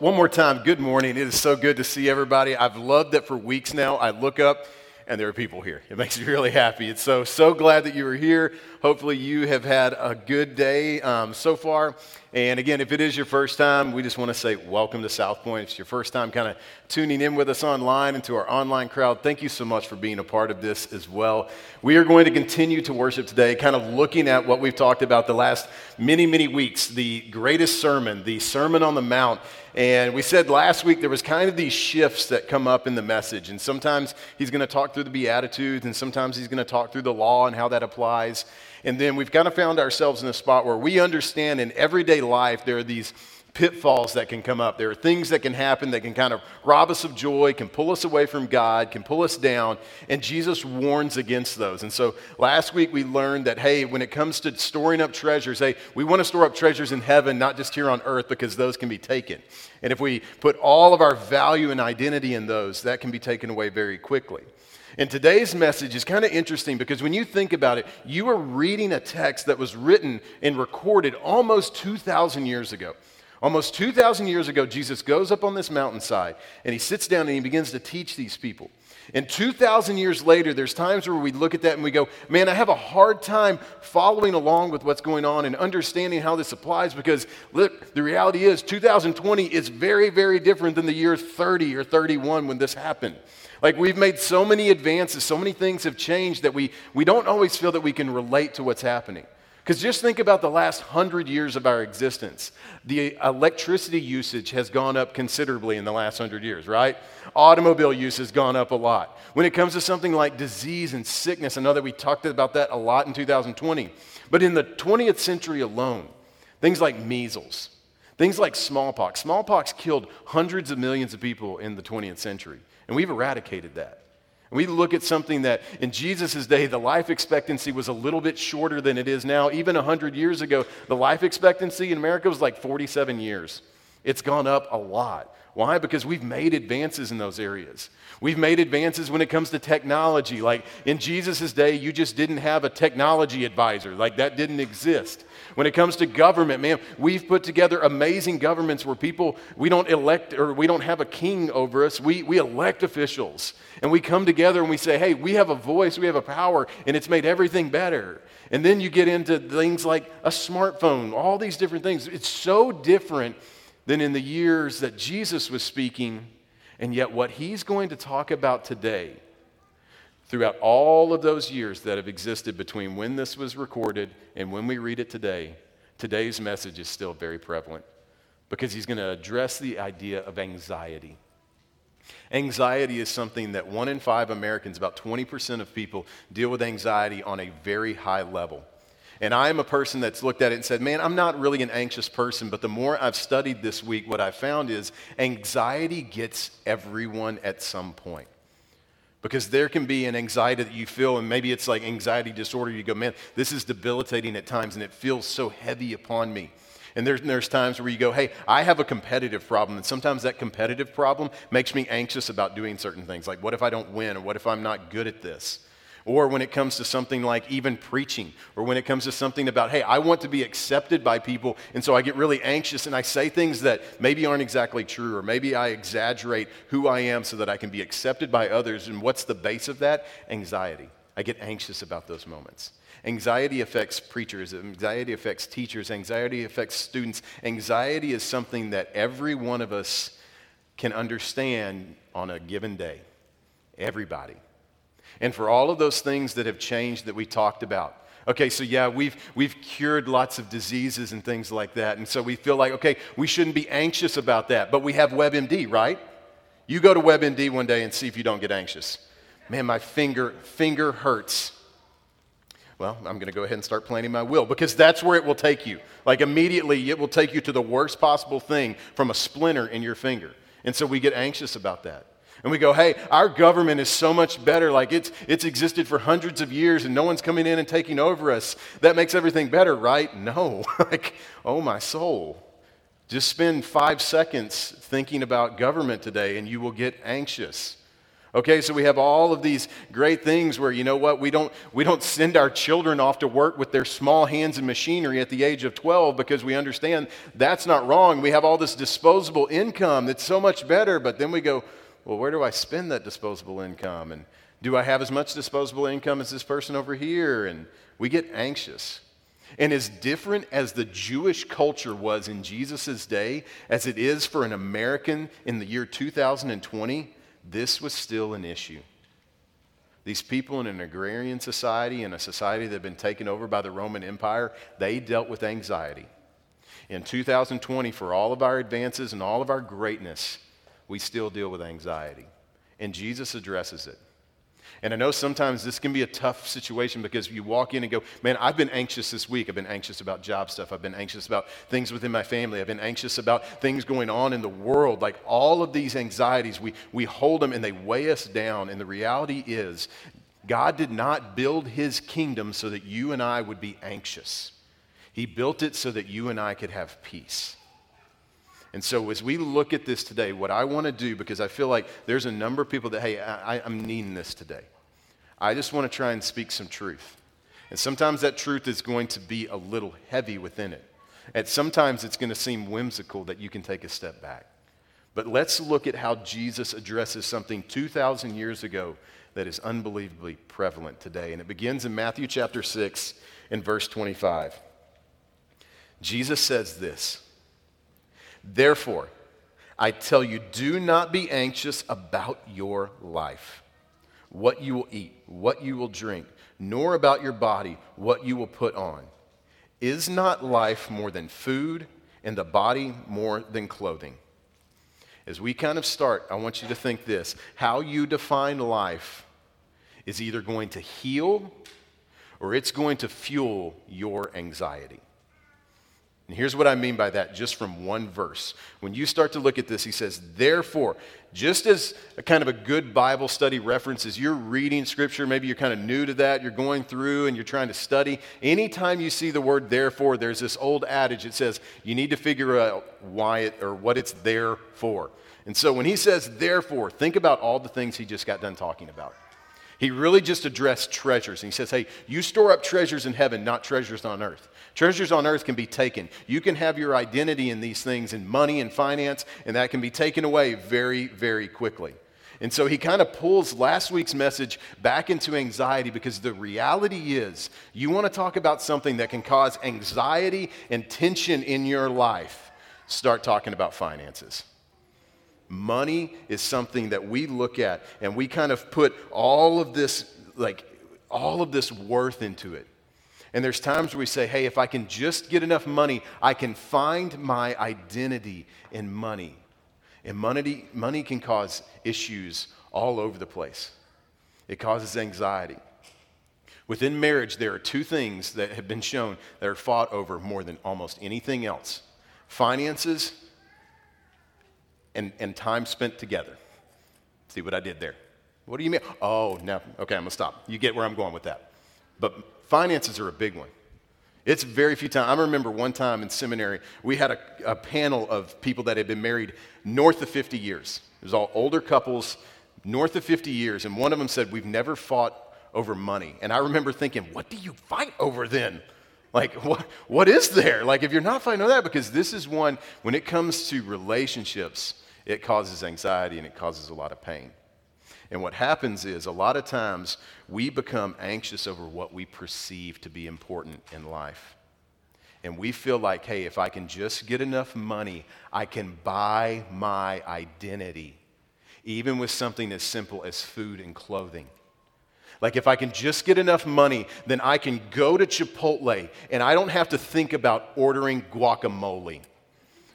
One more time, good morning. It is so good to see everybody. I've loved that for weeks now. I look up and there are people here. It makes me really happy. It's so, so glad that you are here. Hopefully, you have had a good day um, so far. And again, if it is your first time, we just want to say welcome to South Point. If it's your first time kind of tuning in with us online and to our online crowd, thank you so much for being a part of this as well. We are going to continue to worship today, kind of looking at what we've talked about the last many, many weeks the greatest sermon, the Sermon on the Mount. And we said last week there was kind of these shifts that come up in the message. And sometimes he's going to talk through the Beatitudes, and sometimes he's going to talk through the law and how that applies. And then we've kind of found ourselves in a spot where we understand in everyday life there are these pitfalls that can come up. There are things that can happen that can kind of rob us of joy, can pull us away from God, can pull us down, and Jesus warns against those. And so last week we learned that, hey, when it comes to storing up treasures, hey, we want to store up treasures in heaven, not just here on earth, because those can be taken. And if we put all of our value and identity in those, that can be taken away very quickly. And today's message is kind of interesting because when you think about it, you are reading a text that was written and recorded almost 2,000 years ago. Almost 2,000 years ago, Jesus goes up on this mountainside and he sits down and he begins to teach these people. And 2,000 years later, there's times where we look at that and we go, man, I have a hard time following along with what's going on and understanding how this applies because, look, the reality is 2020 is very, very different than the year 30 or 31 when this happened. Like we've made so many advances, so many things have changed that we, we don't always feel that we can relate to what's happening. Because just think about the last hundred years of our existence. The electricity usage has gone up considerably in the last hundred years, right? Automobile use has gone up a lot. When it comes to something like disease and sickness, I know that we talked about that a lot in 2020. But in the 20th century alone, things like measles, things like smallpox, smallpox killed hundreds of millions of people in the 20th century. And we've eradicated that. And we look at something that in Jesus' day, the life expectancy was a little bit shorter than it is now. Even 100 years ago, the life expectancy in America was like 47 years. It's gone up a lot. Why? Because we've made advances in those areas. We've made advances when it comes to technology. Like in Jesus' day, you just didn't have a technology advisor, like that didn't exist. When it comes to government, man, we've put together amazing governments where people, we don't elect or we don't have a king over us. We, we elect officials. And we come together and we say, hey, we have a voice, we have a power, and it's made everything better. And then you get into things like a smartphone, all these different things. It's so different than in the years that Jesus was speaking. And yet, what he's going to talk about today throughout all of those years that have existed between when this was recorded and when we read it today, today's message is still very prevalent because he's going to address the idea of anxiety. Anxiety is something that one in five Americans, about 20% of people, deal with anxiety on a very high level. And I am a person that's looked at it and said, man, I'm not really an anxious person, but the more I've studied this week, what I found is anxiety gets everyone at some point. Because there can be an anxiety that you feel, and maybe it's like anxiety disorder. You go, man, this is debilitating at times, and it feels so heavy upon me. And there's, there's times where you go, hey, I have a competitive problem. And sometimes that competitive problem makes me anxious about doing certain things. Like, what if I don't win? Or what if I'm not good at this? Or when it comes to something like even preaching, or when it comes to something about, hey, I want to be accepted by people, and so I get really anxious and I say things that maybe aren't exactly true, or maybe I exaggerate who I am so that I can be accepted by others. And what's the base of that? Anxiety. I get anxious about those moments. Anxiety affects preachers, anxiety affects teachers, anxiety affects students. Anxiety is something that every one of us can understand on a given day. Everybody and for all of those things that have changed that we talked about. Okay, so yeah, we've, we've cured lots of diseases and things like that. And so we feel like, okay, we shouldn't be anxious about that. But we have WebMD, right? You go to WebMD one day and see if you don't get anxious. Man, my finger, finger hurts. Well, I'm going to go ahead and start planning my will because that's where it will take you. Like immediately, it will take you to the worst possible thing from a splinter in your finger. And so we get anxious about that. And we go, hey, our government is so much better. Like it's, it's existed for hundreds of years and no one's coming in and taking over us. That makes everything better, right? No. like, oh, my soul. Just spend five seconds thinking about government today and you will get anxious. Okay, so we have all of these great things where, you know what, we don't, we don't send our children off to work with their small hands and machinery at the age of 12 because we understand that's not wrong. We have all this disposable income that's so much better, but then we go, well, where do I spend that disposable income? And do I have as much disposable income as this person over here? And we get anxious. And as different as the Jewish culture was in Jesus' day as it is for an American in the year 2020, this was still an issue. These people in an agrarian society, in a society that had been taken over by the Roman Empire, they dealt with anxiety. In 2020, for all of our advances and all of our greatness, we still deal with anxiety. And Jesus addresses it. And I know sometimes this can be a tough situation because you walk in and go, Man, I've been anxious this week. I've been anxious about job stuff. I've been anxious about things within my family. I've been anxious about things going on in the world. Like all of these anxieties, we, we hold them and they weigh us down. And the reality is, God did not build his kingdom so that you and I would be anxious, He built it so that you and I could have peace. And so, as we look at this today, what I want to do, because I feel like there's a number of people that, hey, I, am needing this today. I just want to try and speak some truth. And sometimes that truth is going to be a little heavy within it. And sometimes it's going to seem whimsical that you can take a step back. But let's look at how Jesus addresses something 2,000 years ago that is unbelievably prevalent today. And it begins in Matthew chapter 6 and verse 25. Jesus says this. Therefore, I tell you, do not be anxious about your life, what you will eat, what you will drink, nor about your body, what you will put on. Is not life more than food, and the body more than clothing? As we kind of start, I want you to think this how you define life is either going to heal or it's going to fuel your anxiety. And here's what I mean by that, just from one verse. When you start to look at this, he says, Therefore, just as a kind of a good Bible study reference, as you're reading scripture, maybe you're kind of new to that, you're going through and you're trying to study, anytime you see the word therefore, there's this old adage that says you need to figure out why it or what it's there for. And so when he says therefore, think about all the things he just got done talking about. He really just addressed treasures. And he says, hey, you store up treasures in heaven, not treasures on earth. Treasures on earth can be taken. You can have your identity in these things, in money and finance, and that can be taken away very, very quickly. And so he kind of pulls last week's message back into anxiety because the reality is you want to talk about something that can cause anxiety and tension in your life. Start talking about finances. Money is something that we look at and we kind of put all of this, like, all of this worth into it. And there's times where we say, hey, if I can just get enough money, I can find my identity in money. And money, money can cause issues all over the place, it causes anxiety. Within marriage, there are two things that have been shown that are fought over more than almost anything else finances and, and time spent together. See what I did there? What do you mean? Oh, no. Okay, I'm going to stop. You get where I'm going with that. But finances are a big one. It's very few times. I remember one time in seminary, we had a, a, panel of people that had been married north of 50 years. It was all older couples, north of 50 years, and one of them said, We've never fought over money. And I remember thinking, What do you fight over then? Like, what, what is there? Like, if you're not over that, because this is one, when it comes to relationships, it causes anxiety and it causes a lot of pain. And what happens is a lot of times we become anxious over what we perceive to be important in life. And we feel like, hey, if I can just get enough money, I can buy my identity, even with something as simple as food and clothing. Like, if I can just get enough money, then I can go to Chipotle and I don't have to think about ordering guacamole.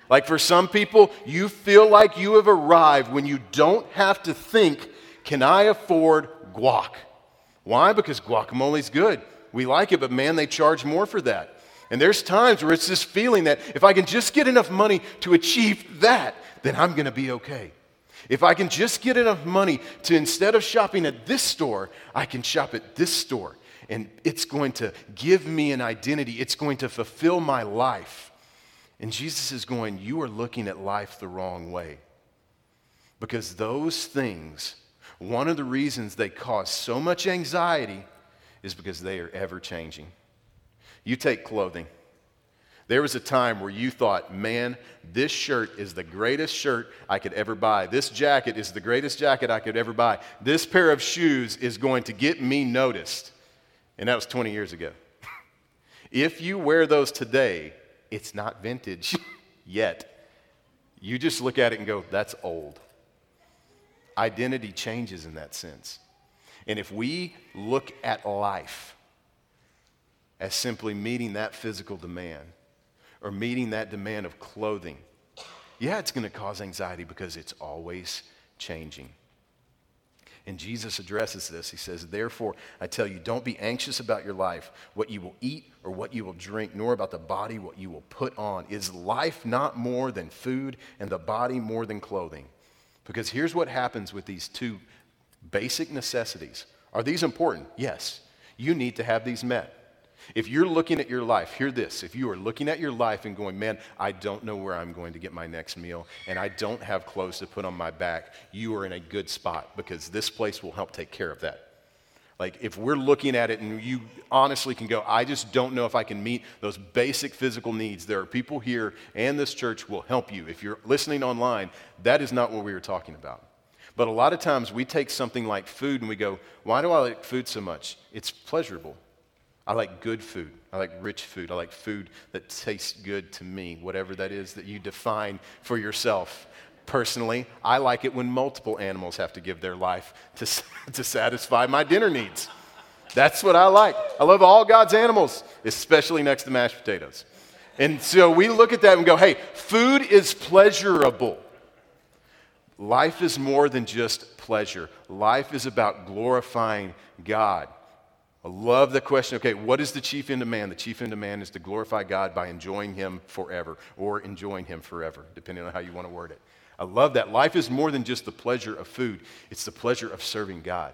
Like, for some people, you feel like you have arrived when you don't have to think can I afford guac? Why? Because guacamole is good. We like it, but man, they charge more for that. And there's times where it's this feeling that if I can just get enough money to achieve that, then I'm going to be okay. If I can just get enough money to instead of shopping at this store, I can shop at this store. And it's going to give me an identity, it's going to fulfill my life. And Jesus is going, You are looking at life the wrong way. Because those things One of the reasons they cause so much anxiety is because they are ever changing. You take clothing. There was a time where you thought, man, this shirt is the greatest shirt I could ever buy. This jacket is the greatest jacket I could ever buy. This pair of shoes is going to get me noticed. And that was 20 years ago. if you wear those today, it's not vintage yet. You just look at it and go, that's old. Identity changes in that sense. And if we look at life as simply meeting that physical demand, or meeting that demand of clothing, yeah, it's going to cause anxiety because it's always changing. And Jesus addresses this. He says, Therefore, I tell you, don't be anxious about your life, what you will eat or what you will drink, nor about the body, what you will put on. Is life not more than food, and the body more than clothing? Because here's what happens with these two basic necessities. Are these important? Yes. You need to have these met. If you're looking at your life, hear this. If you are looking at your life and going, man, I don't know where I'm going to get my next meal, and I don't have clothes to put on my back, you are in a good spot because this place will help take care of that. Like, if we're looking at it and you honestly can go, I just don't know if I can meet those basic physical needs, there are people here and this church will help you. If you're listening online, that is not what we were talking about. But a lot of times we take something like food and we go, why do I like food so much? It's pleasurable. I like good food. I like rich food. I like food that tastes good to me, whatever that is that you define for yourself. Personally, I like it when multiple animals have to give their life to, to satisfy my dinner needs. That's what I like. I love all God's animals, especially next to mashed potatoes. And so we look at that and go, hey, food is pleasurable. Life is more than just pleasure, life is about glorifying God. I love the question. Okay, what is the chief end of man? The chief end of man is to glorify God by enjoying Him forever or enjoying Him forever, depending on how you want to word it. I love that. Life is more than just the pleasure of food, it's the pleasure of serving God.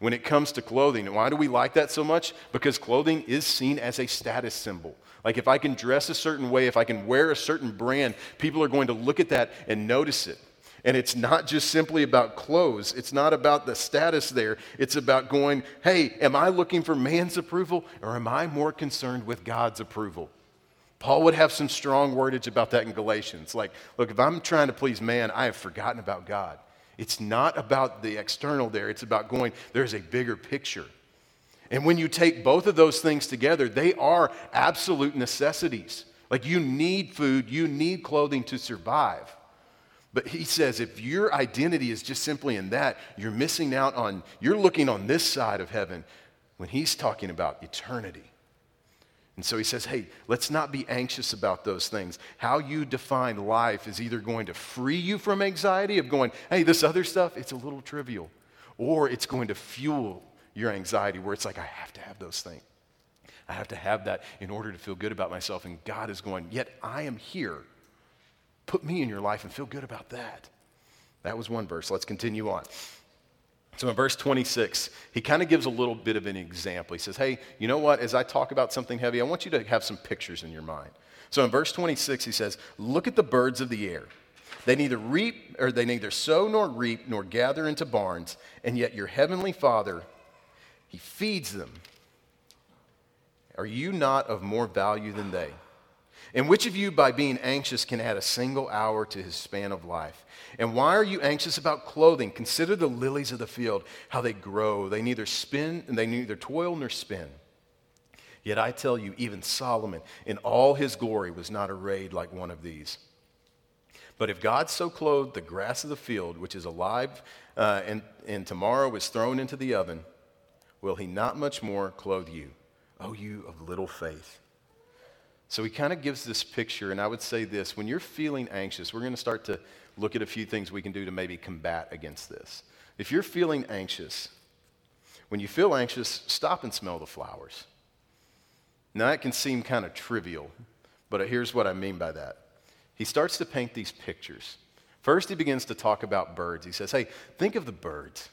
When it comes to clothing, why do we like that so much? Because clothing is seen as a status symbol. Like if I can dress a certain way, if I can wear a certain brand, people are going to look at that and notice it. And it's not just simply about clothes. It's not about the status there. It's about going, hey, am I looking for man's approval or am I more concerned with God's approval? Paul would have some strong wordage about that in Galatians. Like, look, if I'm trying to please man, I have forgotten about God. It's not about the external there, it's about going, there's a bigger picture. And when you take both of those things together, they are absolute necessities. Like, you need food, you need clothing to survive. But he says if your identity is just simply in that, you're missing out on, you're looking on this side of heaven when he's talking about eternity. And so he says, hey, let's not be anxious about those things. How you define life is either going to free you from anxiety of going, hey, this other stuff, it's a little trivial, or it's going to fuel your anxiety where it's like, I have to have those things. I have to have that in order to feel good about myself. And God is going, yet I am here Put me in your life and feel good about that. That was one verse. Let's continue on. So in verse 26, he kind of gives a little bit of an example. He says, Hey, you know what? As I talk about something heavy, I want you to have some pictures in your mind. So in verse 26, he says, Look at the birds of the air. They neither reap, or they neither sow nor reap, nor gather into barns, and yet your heavenly Father, he feeds them. Are you not of more value than they? And which of you, by being anxious, can add a single hour to his span of life? And why are you anxious about clothing? Consider the lilies of the field, how they grow. They neither spin, they neither toil nor spin. Yet I tell you, even Solomon in all his glory was not arrayed like one of these. But if God so clothed the grass of the field, which is alive uh, and, and tomorrow is thrown into the oven, will he not much more clothe you, O you of little faith? So he kind of gives this picture, and I would say this when you're feeling anxious, we're going to start to look at a few things we can do to maybe combat against this. If you're feeling anxious, when you feel anxious, stop and smell the flowers. Now, that can seem kind of trivial, but here's what I mean by that. He starts to paint these pictures. First, he begins to talk about birds. He says, Hey, think of the birds.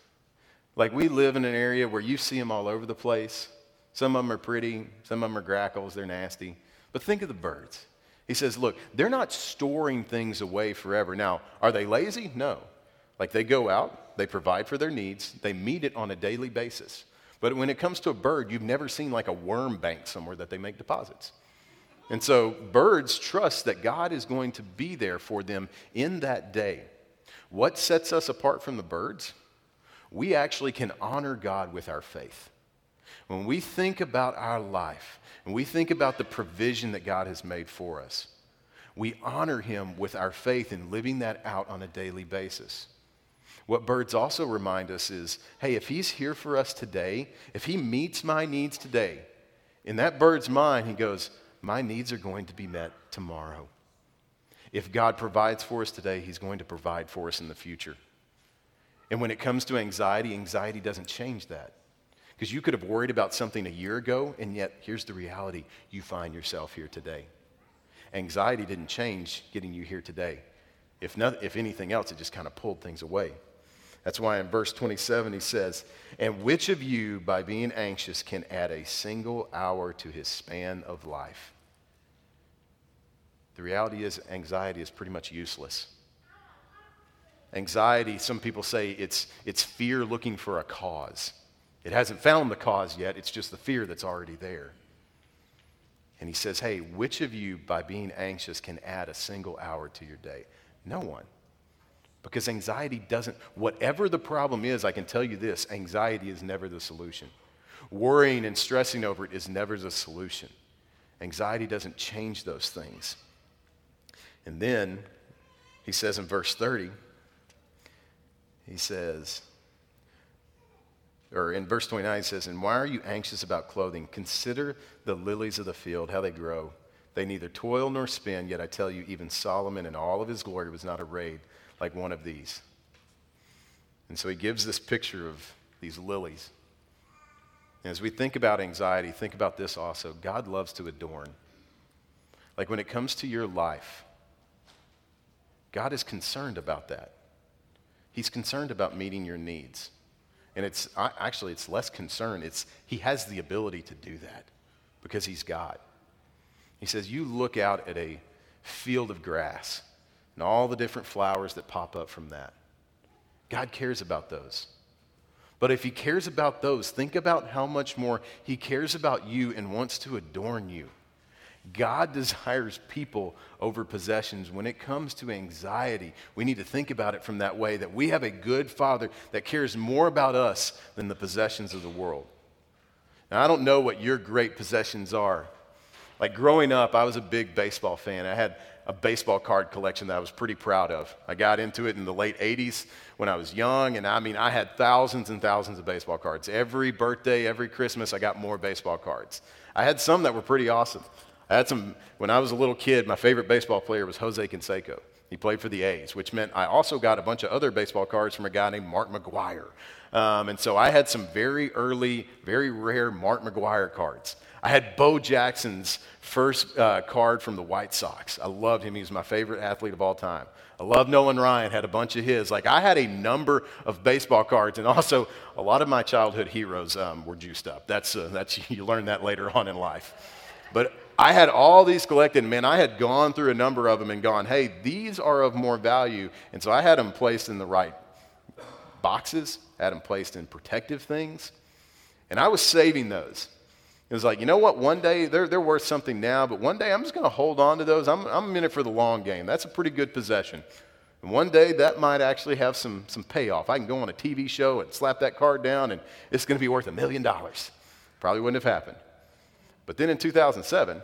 Like we live in an area where you see them all over the place. Some of them are pretty, some of them are grackles, they're nasty. But think of the birds. He says, look, they're not storing things away forever. Now, are they lazy? No. Like they go out, they provide for their needs, they meet it on a daily basis. But when it comes to a bird, you've never seen like a worm bank somewhere that they make deposits. And so birds trust that God is going to be there for them in that day. What sets us apart from the birds? We actually can honor God with our faith. When we think about our life and we think about the provision that God has made for us, we honor Him with our faith in living that out on a daily basis. What birds also remind us is hey, if He's here for us today, if He meets my needs today, in that bird's mind, He goes, My needs are going to be met tomorrow. If God provides for us today, He's going to provide for us in the future. And when it comes to anxiety, anxiety doesn't change that. Because you could have worried about something a year ago, and yet here's the reality you find yourself here today. Anxiety didn't change getting you here today. If, not, if anything else, it just kind of pulled things away. That's why in verse 27 he says, And which of you, by being anxious, can add a single hour to his span of life? The reality is, anxiety is pretty much useless. Anxiety, some people say it's, it's fear looking for a cause. It hasn't found the cause yet, it's just the fear that's already there. And he says, Hey, which of you, by being anxious, can add a single hour to your day? No one. Because anxiety doesn't, whatever the problem is, I can tell you this anxiety is never the solution. Worrying and stressing over it is never the solution. Anxiety doesn't change those things. And then he says in verse 30, he says, or in verse 29, he says, And why are you anxious about clothing? Consider the lilies of the field, how they grow. They neither toil nor spin, yet I tell you, even Solomon in all of his glory was not arrayed like one of these. And so he gives this picture of these lilies. And as we think about anxiety, think about this also God loves to adorn. Like when it comes to your life, God is concerned about that. He's concerned about meeting your needs. And it's actually, it's less concern. It's he has the ability to do that because he's God. He says, You look out at a field of grass and all the different flowers that pop up from that. God cares about those. But if he cares about those, think about how much more he cares about you and wants to adorn you. God desires people over possessions. When it comes to anxiety, we need to think about it from that way that we have a good Father that cares more about us than the possessions of the world. Now, I don't know what your great possessions are. Like growing up, I was a big baseball fan. I had a baseball card collection that I was pretty proud of. I got into it in the late 80s when I was young, and I mean, I had thousands and thousands of baseball cards. Every birthday, every Christmas, I got more baseball cards. I had some that were pretty awesome. I had some, when I was a little kid, my favorite baseball player was Jose Canseco. He played for the A's, which meant I also got a bunch of other baseball cards from a guy named Mark McGwire. Um, and so I had some very early, very rare Mark McGwire cards. I had Bo Jackson's first uh, card from the White Sox. I loved him. He was my favorite athlete of all time. I love Nolan Ryan, had a bunch of his. Like, I had a number of baseball cards, and also a lot of my childhood heroes um, were juiced up. That's, uh, that's, you learn that later on in life. But I had all these collected, man. I had gone through a number of them and gone, hey, these are of more value. And so I had them placed in the right boxes, had them placed in protective things. And I was saving those. It was like, you know what? One day, they're, they're worth something now, but one day I'm just going to hold on to those. I'm, I'm in it for the long game. That's a pretty good possession. And one day that might actually have some, some payoff. I can go on a TV show and slap that card down, and it's going to be worth a million dollars. Probably wouldn't have happened. But then in 2007,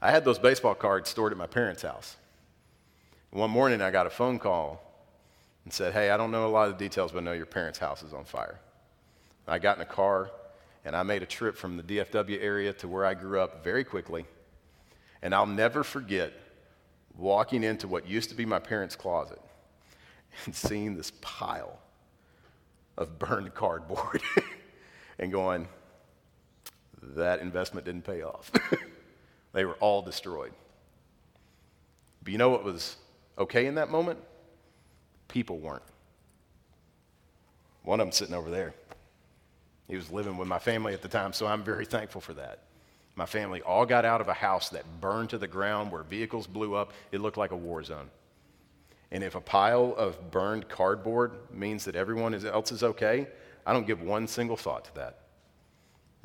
I had those baseball cards stored at my parents' house. One morning, I got a phone call and said, Hey, I don't know a lot of the details, but I know your parents' house is on fire. I got in a car and I made a trip from the DFW area to where I grew up very quickly. And I'll never forget walking into what used to be my parents' closet and seeing this pile of burned cardboard and going, that investment didn't pay off. they were all destroyed. But you know what was okay in that moment? People weren't. One of them sitting over there. He was living with my family at the time, so I'm very thankful for that. My family all got out of a house that burned to the ground where vehicles blew up. It looked like a war zone. And if a pile of burned cardboard means that everyone else is okay, I don't give one single thought to that.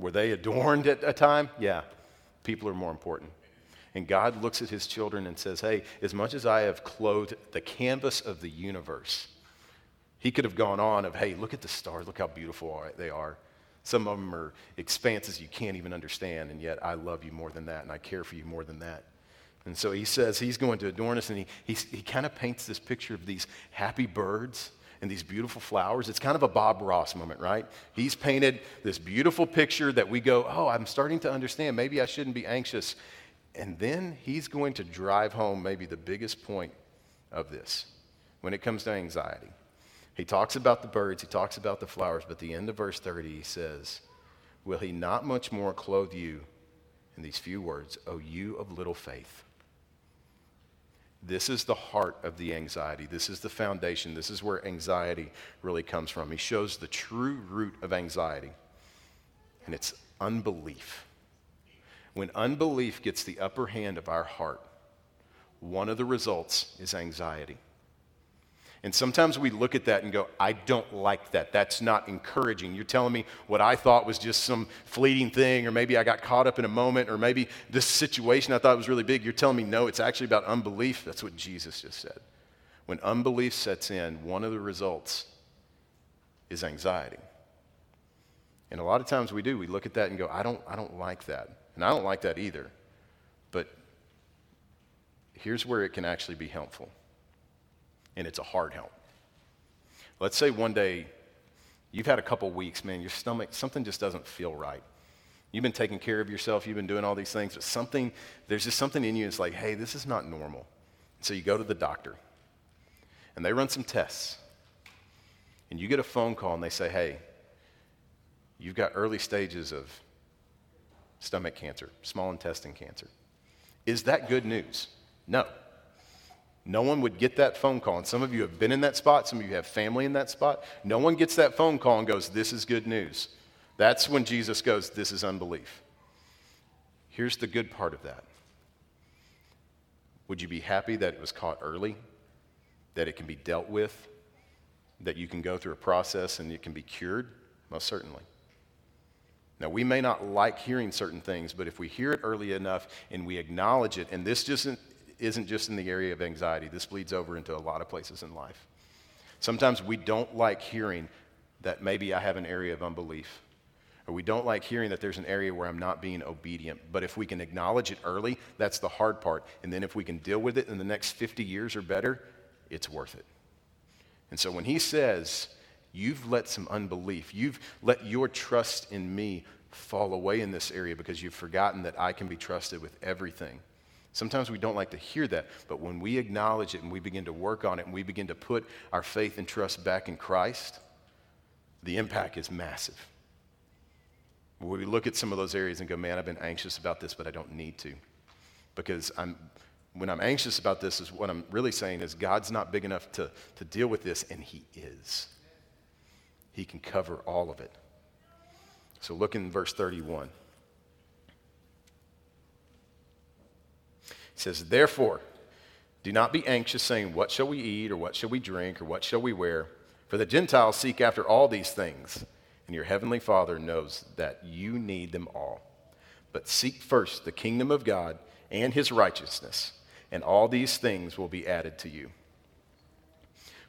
Were they adorned at a time? Yeah. People are more important. And God looks at his children and says, Hey, as much as I have clothed the canvas of the universe, he could have gone on of, Hey, look at the stars, look how beautiful they are. Some of them are expanses you can't even understand, and yet I love you more than that, and I care for you more than that. And so he says he's going to adorn us, and he, he, he kind of paints this picture of these happy birds and these beautiful flowers. It's kind of a Bob Ross moment, right? He's painted this beautiful picture that we go, oh, I'm starting to understand. Maybe I shouldn't be anxious. And then he's going to drive home maybe the biggest point of this when it comes to anxiety. He talks about the birds, he talks about the flowers, but the end of verse 30, he says, Will he not much more clothe you in these few words, O you of little faith? This is the heart of the anxiety. This is the foundation. This is where anxiety really comes from. He shows the true root of anxiety, and it's unbelief. When unbelief gets the upper hand of our heart, one of the results is anxiety. And sometimes we look at that and go, I don't like that. That's not encouraging. You're telling me what I thought was just some fleeting thing, or maybe I got caught up in a moment, or maybe this situation I thought was really big. You're telling me, no, it's actually about unbelief. That's what Jesus just said. When unbelief sets in, one of the results is anxiety. And a lot of times we do. We look at that and go, I don't, I don't like that. And I don't like that either. But here's where it can actually be helpful and it's a hard help. Let's say one day you've had a couple weeks, man, your stomach, something just doesn't feel right. You've been taking care of yourself, you've been doing all these things, but something, there's just something in you that's like, hey, this is not normal. So you go to the doctor, and they run some tests, and you get a phone call, and they say, hey, you've got early stages of stomach cancer, small intestine cancer. Is that good news? No. No one would get that phone call. And some of you have been in that spot, some of you have family in that spot. No one gets that phone call and goes, This is good news. That's when Jesus goes, This is unbelief. Here's the good part of that. Would you be happy that it was caught early, that it can be dealt with, that you can go through a process and it can be cured? Most certainly. Now, we may not like hearing certain things, but if we hear it early enough and we acknowledge it, and this just isn't just in the area of anxiety, this bleeds over into a lot of places in life. Sometimes we don't like hearing that maybe I have an area of unbelief, or we don't like hearing that there's an area where I'm not being obedient. But if we can acknowledge it early, that's the hard part. And then if we can deal with it in the next 50 years or better, it's worth it. And so when he says, You've let some unbelief, you've let your trust in me fall away in this area because you've forgotten that I can be trusted with everything. Sometimes we don't like to hear that, but when we acknowledge it and we begin to work on it and we begin to put our faith and trust back in Christ, the impact is massive. We look at some of those areas and go, man, I've been anxious about this, but I don't need to. Because I'm, when I'm anxious about this, is what I'm really saying is God's not big enough to, to deal with this, and He is. He can cover all of it. So look in verse 31. He says, Therefore, do not be anxious, saying, What shall we eat, or what shall we drink, or what shall we wear? For the Gentiles seek after all these things, and your heavenly Father knows that you need them all. But seek first the kingdom of God and his righteousness, and all these things will be added to you.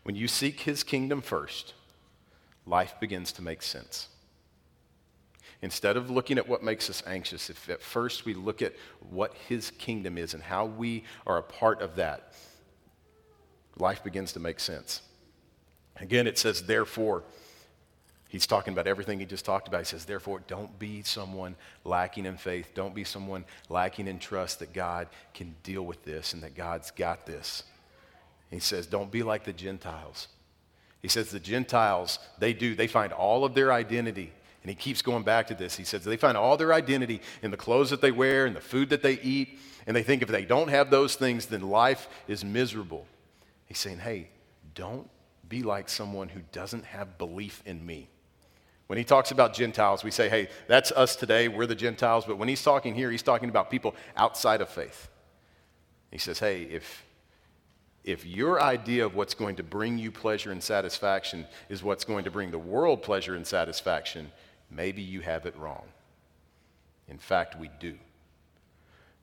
When you seek his kingdom first, life begins to make sense. Instead of looking at what makes us anxious, if at first we look at what his kingdom is and how we are a part of that, life begins to make sense. Again, it says, therefore, he's talking about everything he just talked about. He says, therefore, don't be someone lacking in faith. Don't be someone lacking in trust that God can deal with this and that God's got this. He says, don't be like the Gentiles. He says the Gentiles, they do, they find all of their identity and he keeps going back to this. He says they find all their identity in the clothes that they wear and the food that they eat. And they think if they don't have those things, then life is miserable. He's saying, hey, don't be like someone who doesn't have belief in me. When he talks about Gentiles, we say, hey, that's us today. We're the Gentiles. But when he's talking here, he's talking about people outside of faith. He says, hey, if, if your idea of what's going to bring you pleasure and satisfaction is what's going to bring the world pleasure and satisfaction, maybe you have it wrong. In fact, we do.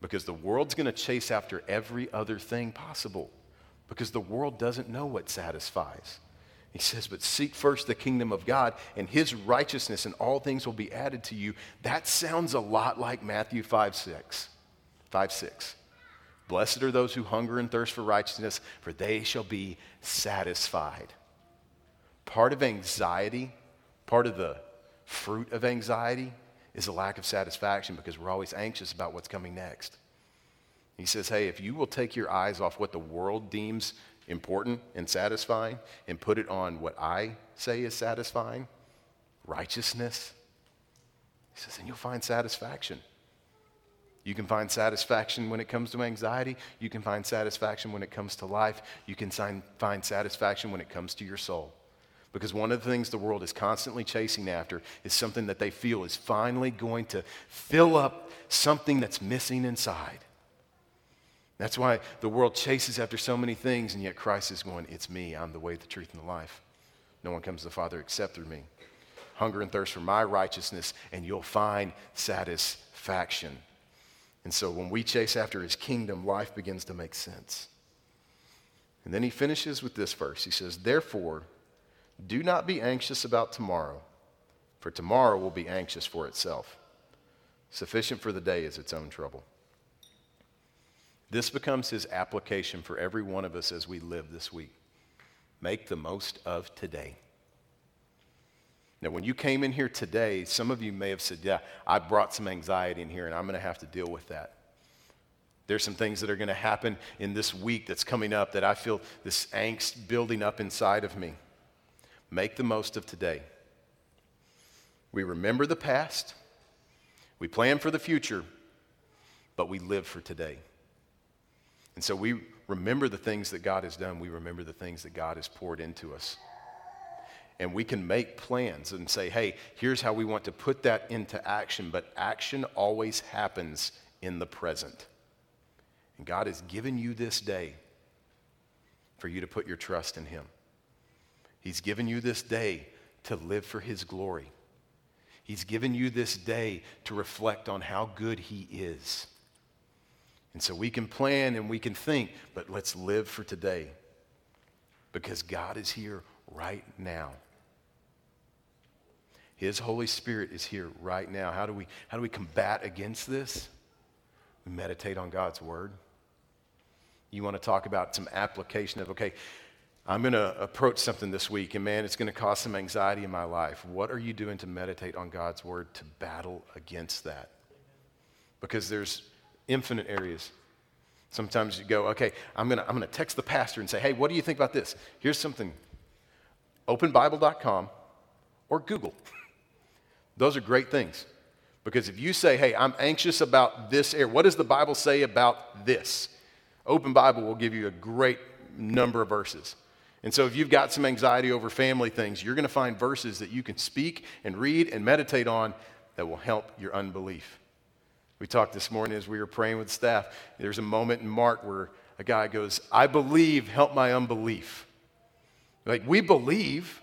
Because the world's going to chase after every other thing possible, because the world doesn't know what satisfies. He says, But seek first the kingdom of God and his righteousness, and all things will be added to you. That sounds a lot like Matthew 5 6. 5 6. Blessed are those who hunger and thirst for righteousness, for they shall be satisfied. Part of anxiety, part of the fruit of anxiety, is a lack of satisfaction because we're always anxious about what's coming next. He says, Hey, if you will take your eyes off what the world deems important and satisfying and put it on what I say is satisfying, righteousness, he says, then you'll find satisfaction. You can find satisfaction when it comes to anxiety. You can find satisfaction when it comes to life. You can find satisfaction when it comes to your soul. Because one of the things the world is constantly chasing after is something that they feel is finally going to fill up something that's missing inside. That's why the world chases after so many things, and yet Christ is going, It's me. I'm the way, the truth, and the life. No one comes to the Father except through me. Hunger and thirst for my righteousness, and you'll find satisfaction. And so when we chase after his kingdom, life begins to make sense. And then he finishes with this verse. He says, Therefore, do not be anxious about tomorrow, for tomorrow will be anxious for itself. Sufficient for the day is its own trouble. This becomes his application for every one of us as we live this week. Make the most of today. Now, when you came in here today, some of you may have said, Yeah, I brought some anxiety in here and I'm going to have to deal with that. There's some things that are going to happen in this week that's coming up that I feel this angst building up inside of me. Make the most of today. We remember the past, we plan for the future, but we live for today. And so we remember the things that God has done, we remember the things that God has poured into us and we can make plans and say, hey, here's how we want to put that into action. But action always happens in the present. And God has given you this day for you to put your trust in Him. He's given you this day to live for His glory. He's given you this day to reflect on how good He is. And so we can plan and we can think, but let's live for today because God is here right now. His Holy Spirit is here right now. How do we, how do we combat against this? We meditate on God's Word. You want to talk about some application of, okay, I'm going to approach something this week, and man, it's going to cause some anxiety in my life. What are you doing to meditate on God's Word to battle against that? Because there's infinite areas. Sometimes you go, okay, I'm going to I'm going to text the pastor and say, hey, what do you think about this? Here's something openbible.com or Google. Those are great things. Because if you say, hey, I'm anxious about this area, what does the Bible say about this? Open Bible will give you a great number of verses. And so if you've got some anxiety over family things, you're going to find verses that you can speak and read and meditate on that will help your unbelief. We talked this morning as we were praying with staff. There's a moment in Mark where a guy goes, I believe, help my unbelief. Like, we believe,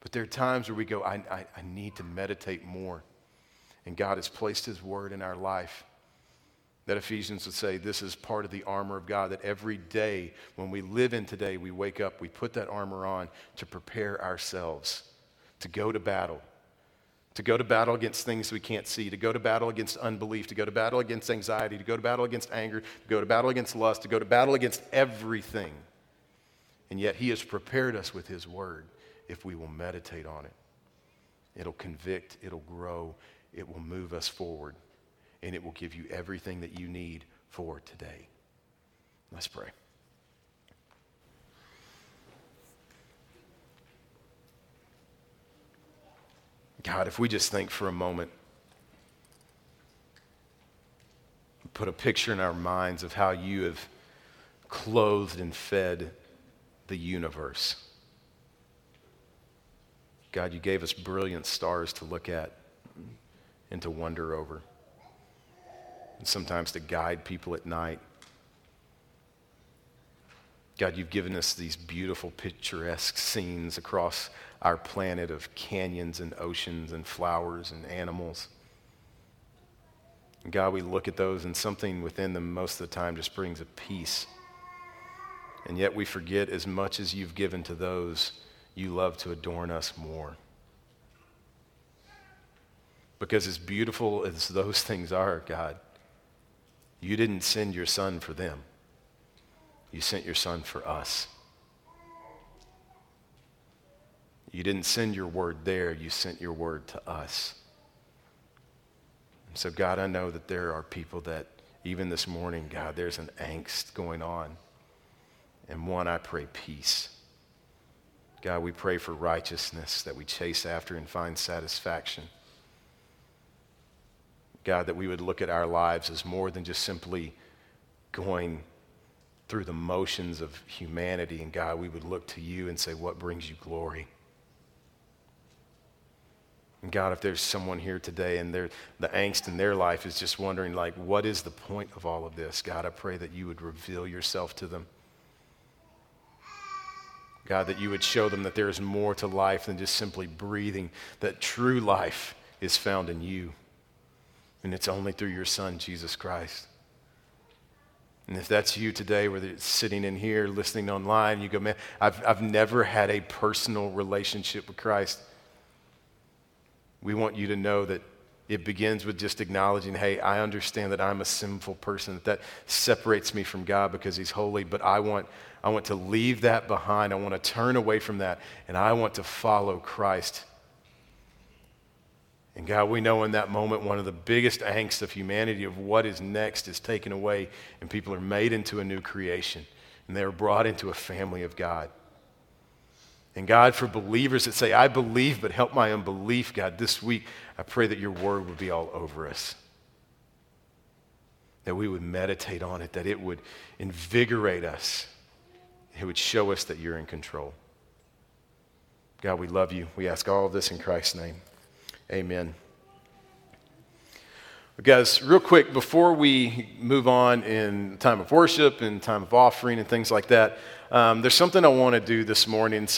but there are times where we go, I, I, I need to meditate more. And God has placed His word in our life. That Ephesians would say this is part of the armor of God, that every day when we live in today, we wake up, we put that armor on to prepare ourselves to go to battle. To go to battle against things we can't see, to go to battle against unbelief, to go to battle against anxiety, to go to battle against anger, to go to battle against lust, to go to battle against everything. And yet, He has prepared us with His word if we will meditate on it. It'll convict, it'll grow, it will move us forward, and it will give you everything that you need for today. Let's pray. God, if we just think for a moment, put a picture in our minds of how you have clothed and fed the universe. God, you gave us brilliant stars to look at and to wonder over, and sometimes to guide people at night. God, you've given us these beautiful, picturesque scenes across our planet of canyons and oceans and flowers and animals. And God, we look at those and something within them most of the time just brings a peace. And yet we forget as much as you've given to those, you love to adorn us more. Because as beautiful as those things are, God, you didn't send your son for them. You sent your son for us. You didn't send your word there, you sent your word to us. And so, God, I know that there are people that, even this morning, God, there's an angst going on. And one, I pray peace. God, we pray for righteousness that we chase after and find satisfaction. God, that we would look at our lives as more than just simply going through the motions of humanity. And God, we would look to you and say, What brings you glory? And God, if there's someone here today and the angst in their life is just wondering, like, what is the point of all of this? God, I pray that you would reveal yourself to them. God, that you would show them that there is more to life than just simply breathing, that true life is found in you. And it's only through your Son, Jesus Christ. And if that's you today, whether it's sitting in here, listening online, you go, man, I've, I've never had a personal relationship with Christ. We want you to know that it begins with just acknowledging, hey, I understand that I'm a sinful person, that that separates me from God because He's holy, but I want, I want to leave that behind. I want to turn away from that, and I want to follow Christ and God, we know in that moment one of the biggest angst of humanity of what is next is taken away, and people are made into a new creation, and they are brought into a family of God. And God, for believers that say, I believe, but help my unbelief, God, this week, I pray that your word would be all over us. That we would meditate on it, that it would invigorate us, it would show us that you're in control. God, we love you. We ask all of this in Christ's name. Amen. Guys, real quick, before we move on in time of worship and time of offering and things like that, um, there's something I want to do this morning. So